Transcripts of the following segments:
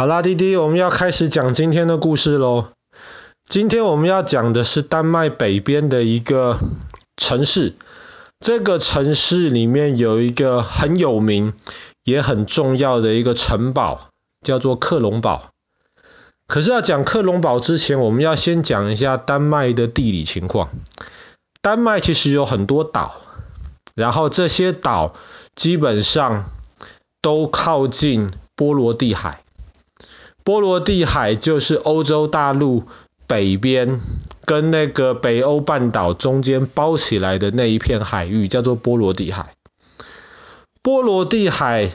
好啦，弟弟，我们要开始讲今天的故事喽。今天我们要讲的是丹麦北边的一个城市，这个城市里面有一个很有名也很重要的一个城堡，叫做克隆堡。可是要讲克隆堡之前，我们要先讲一下丹麦的地理情况。丹麦其实有很多岛，然后这些岛基本上都靠近波罗的海。波罗的海就是欧洲大陆北边跟那个北欧半岛中间包起来的那一片海域，叫做波罗的海。波罗的海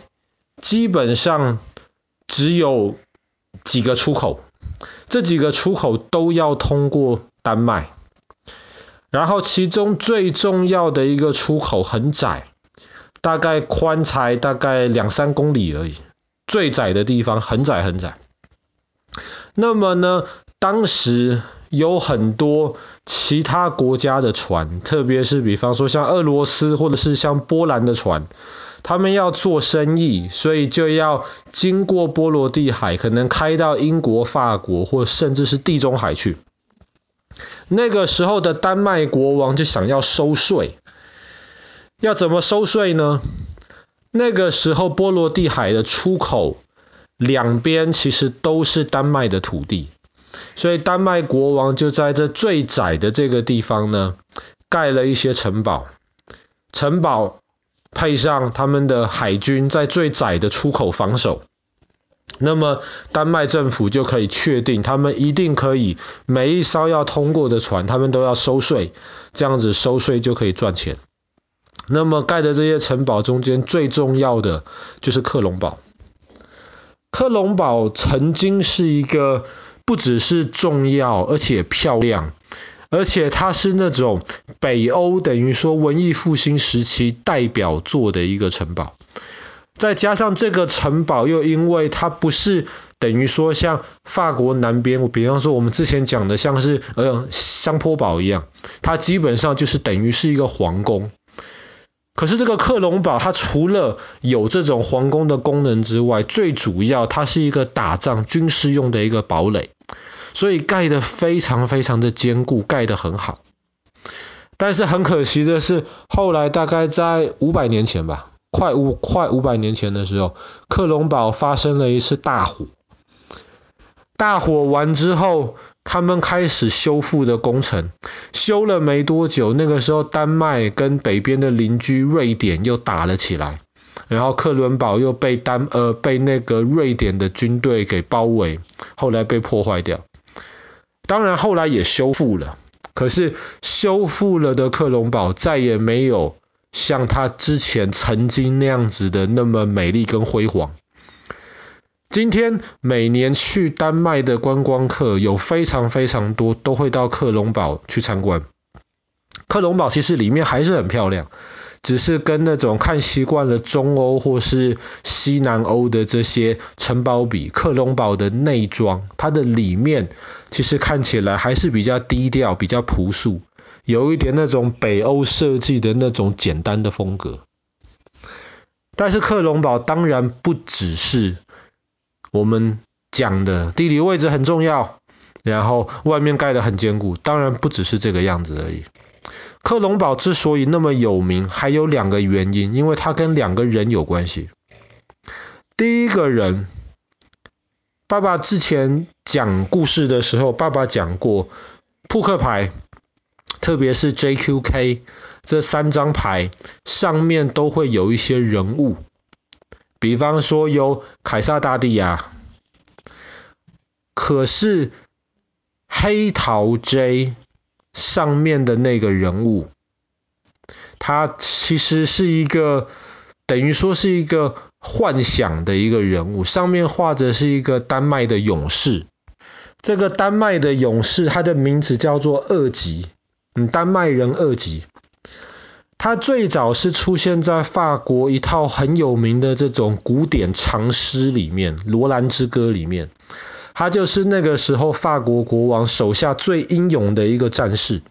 基本上只有几个出口，这几个出口都要通过丹麦。然后其中最重要的一个出口很窄，大概宽才大概两三公里而已，最窄的地方很窄很窄。那么呢，当时有很多其他国家的船，特别是比方说像俄罗斯或者是像波兰的船，他们要做生意，所以就要经过波罗的海，可能开到英国、法国或甚至是地中海去。那个时候的丹麦国王就想要收税，要怎么收税呢？那个时候波罗的海的出口。两边其实都是丹麦的土地，所以丹麦国王就在这最窄的这个地方呢，盖了一些城堡。城堡配上他们的海军在最窄的出口防守，那么丹麦政府就可以确定，他们一定可以每一艘要通过的船，他们都要收税，这样子收税就可以赚钱。那么盖的这些城堡中间最重要的就是克隆堡。克隆堡曾经是一个不只是重要，而且漂亮，而且它是那种北欧等于说文艺复兴时期代表作的一个城堡。再加上这个城堡又因为它不是等于说像法国南边，比方说我们之前讲的像是呃香坡堡一样，它基本上就是等于是一个皇宫。可是这个克隆堡，它除了有这种皇宫的功能之外，最主要它是一个打仗军事用的一个堡垒，所以盖得非常非常的坚固，盖得很好。但是很可惜的是，后来大概在五百年前吧，快五快五百年前的时候，克隆堡发生了一次大火。大火完之后，他们开始修复的工程，修了没多久，那个时候丹麦跟北边的邻居瑞典又打了起来，然后克伦堡又被丹呃被那个瑞典的军队给包围，后来被破坏掉。当然后来也修复了，可是修复了的克隆堡再也没有像他之前曾经那样子的那么美丽跟辉煌。今天每年去丹麦的观光客有非常非常多，都会到克隆堡去参观。克隆堡其实里面还是很漂亮，只是跟那种看习惯了中欧或是西南欧的这些城堡比，克隆堡的内装，它的里面其实看起来还是比较低调、比较朴素，有一点那种北欧设计的那种简单的风格。但是克隆堡当然不只是。我们讲的地理位置很重要，然后外面盖得很坚固，当然不只是这个样子而已。克隆堡之所以那么有名，还有两个原因，因为它跟两个人有关系。第一个人，爸爸之前讲故事的时候，爸爸讲过，扑克牌，特别是 JQK 这三张牌上面都会有一些人物。比方说有凯撒大帝呀，可是黑桃 J 上面的那个人物，他其实是一个等于说是一个幻想的一个人物，上面画着是一个丹麦的勇士，这个丹麦的勇士他的名字叫做厄吉，嗯，丹麦人厄吉。它最早是出现在法国一套很有名的这种古典长诗里面，《罗兰之歌》里面。他就是那个时候法国国王手下最英勇的一个战士。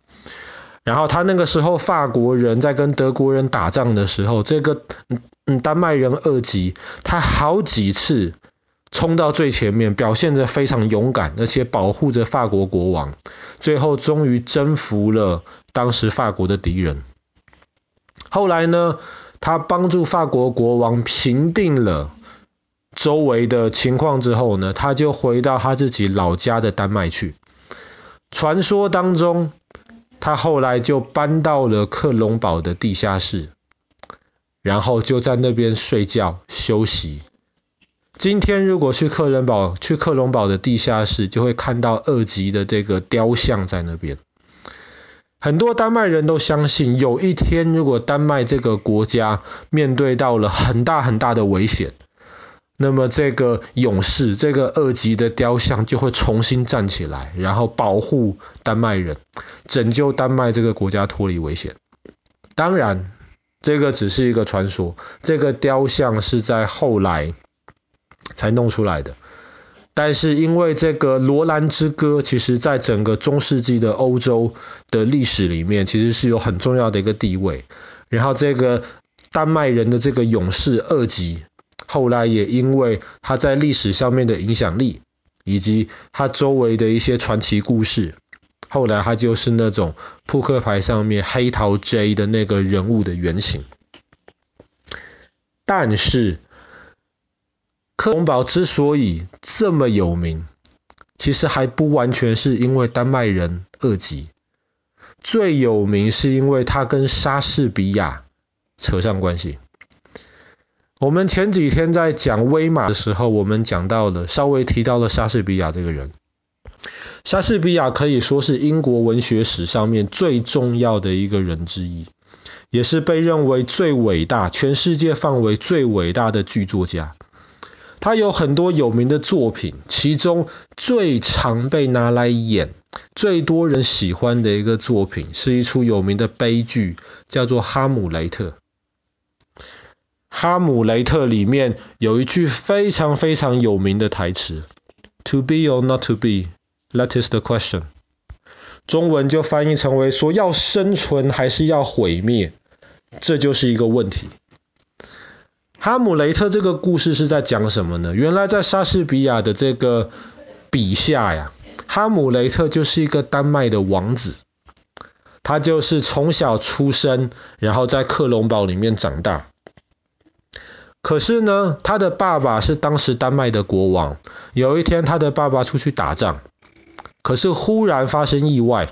然后他那个时候法国人在跟德国人打仗的时候，这个嗯嗯丹麦人厄吉，他好几次。冲到最前面，表现得非常勇敢，而且保护着法国国王，最后终于征服了当时法国的敌人。后来呢，他帮助法国国王平定了周围的情况之后呢，他就回到他自己老家的丹麦去。传说当中，他后来就搬到了克隆堡的地下室，然后就在那边睡觉休息。今天如果去克伦堡，去克隆堡的地下室，就会看到二级的这个雕像在那边。很多丹麦人都相信，有一天如果丹麦这个国家面对到了很大很大的危险，那么这个勇士，这个二级的雕像就会重新站起来，然后保护丹麦人，拯救丹麦这个国家脱离危险。当然，这个只是一个传说，这个雕像是在后来才弄出来的。但是因为这个罗兰之歌，其实在整个中世纪的欧洲的历史里面，其实是有很重要的一个地位。然后这个丹麦人的这个勇士二级，后来也因为他在历史上面的影响力，以及他周围的一些传奇故事，后来他就是那种扑克牌上面黑桃 J 的那个人物的原型。但是，克隆堡之所以这么有名，其实还不完全是因为丹麦人二级，最有名是因为他跟莎士比亚扯上关系。我们前几天在讲威玛的时候，我们讲到了，稍微提到了莎士比亚这个人。莎士比亚可以说是英国文学史上面最重要的一个人之一，也是被认为最伟大、全世界范围最伟大的剧作家。他有很多有名的作品，其中最常被拿来演、最多人喜欢的一个作品，是一出有名的悲剧，叫做《哈姆雷特》。《哈姆雷特》里面有一句非常非常有名的台词：“To be or not to be, that is the question。”中文就翻译成为说要生存还是要毁灭，这就是一个问题。哈姆雷特这个故事是在讲什么呢？原来在莎士比亚的这个笔下呀，哈姆雷特就是一个丹麦的王子，他就是从小出生，然后在克隆堡里面长大。可是呢，他的爸爸是当时丹麦的国王。有一天，他的爸爸出去打仗，可是忽然发生意外，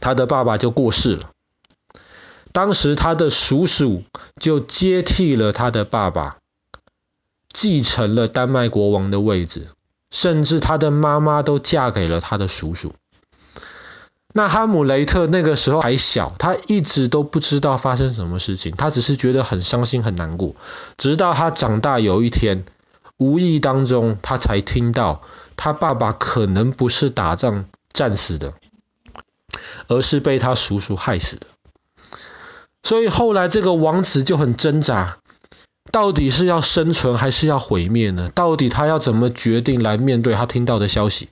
他的爸爸就过世了。当时他的叔叔就接替了他的爸爸，继承了丹麦国王的位置，甚至他的妈妈都嫁给了他的叔叔。那哈姆雷特那个时候还小，他一直都不知道发生什么事情，他只是觉得很伤心很难过。直到他长大有一天，无意当中他才听到他爸爸可能不是打仗战死的，而是被他叔叔害死的。所以后来这个王子就很挣扎，到底是要生存还是要毁灭呢？到底他要怎么决定来面对他听到的消息？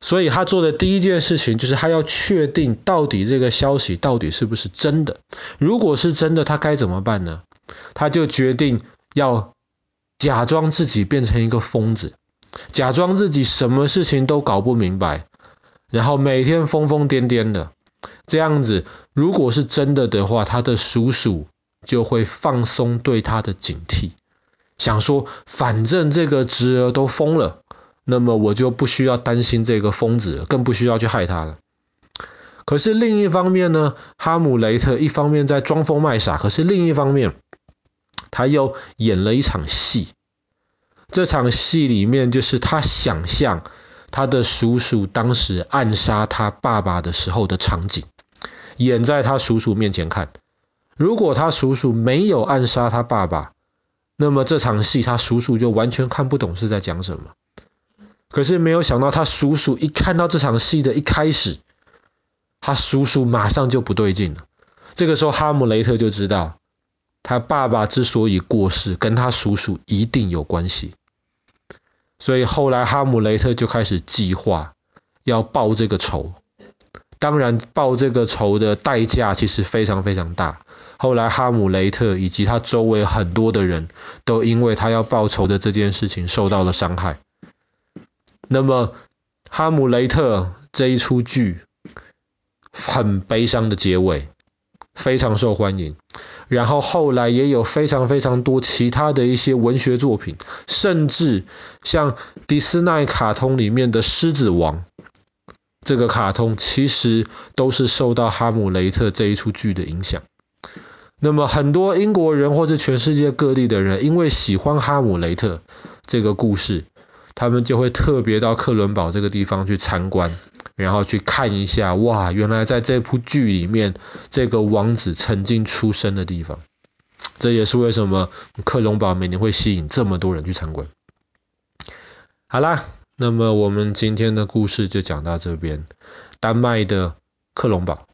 所以他做的第一件事情就是他要确定到底这个消息到底是不是真的。如果是真的，他该怎么办呢？他就决定要假装自己变成一个疯子，假装自己什么事情都搞不明白，然后每天疯疯癫癫的。这样子，如果是真的的话，他的叔叔就会放松对他的警惕，想说，反正这个侄儿都疯了，那么我就不需要担心这个疯子，更不需要去害他了。可是另一方面呢，哈姆雷特一方面在装疯卖傻，可是另一方面，他又演了一场戏。这场戏里面，就是他想象。他的叔叔当时暗杀他爸爸的时候的场景，演在他叔叔面前看。如果他叔叔没有暗杀他爸爸，那么这场戏他叔叔就完全看不懂是在讲什么。可是没有想到，他叔叔一看到这场戏的一开始，他叔叔马上就不对劲了。这个时候，哈姆雷特就知道，他爸爸之所以过世，跟他叔叔一定有关系。所以后来哈姆雷特就开始计划要报这个仇，当然报这个仇的代价其实非常非常大。后来哈姆雷特以及他周围很多的人都因为他要报仇的这件事情受到了伤害。那么哈姆雷特这一出剧很悲伤的结尾，非常受欢迎。然后后来也有非常非常多其他的一些文学作品，甚至像迪士尼卡通里面的《狮子王》这个卡通，其实都是受到哈姆雷特这一出剧的影响。那么很多英国人或者全世界各地的人，因为喜欢哈姆雷特这个故事，他们就会特别到克伦堡这个地方去参观。然后去看一下，哇，原来在这部剧里面，这个王子曾经出生的地方，这也是为什么克隆堡每年会吸引这么多人去参观。好啦，那么我们今天的故事就讲到这边，丹麦的克隆堡。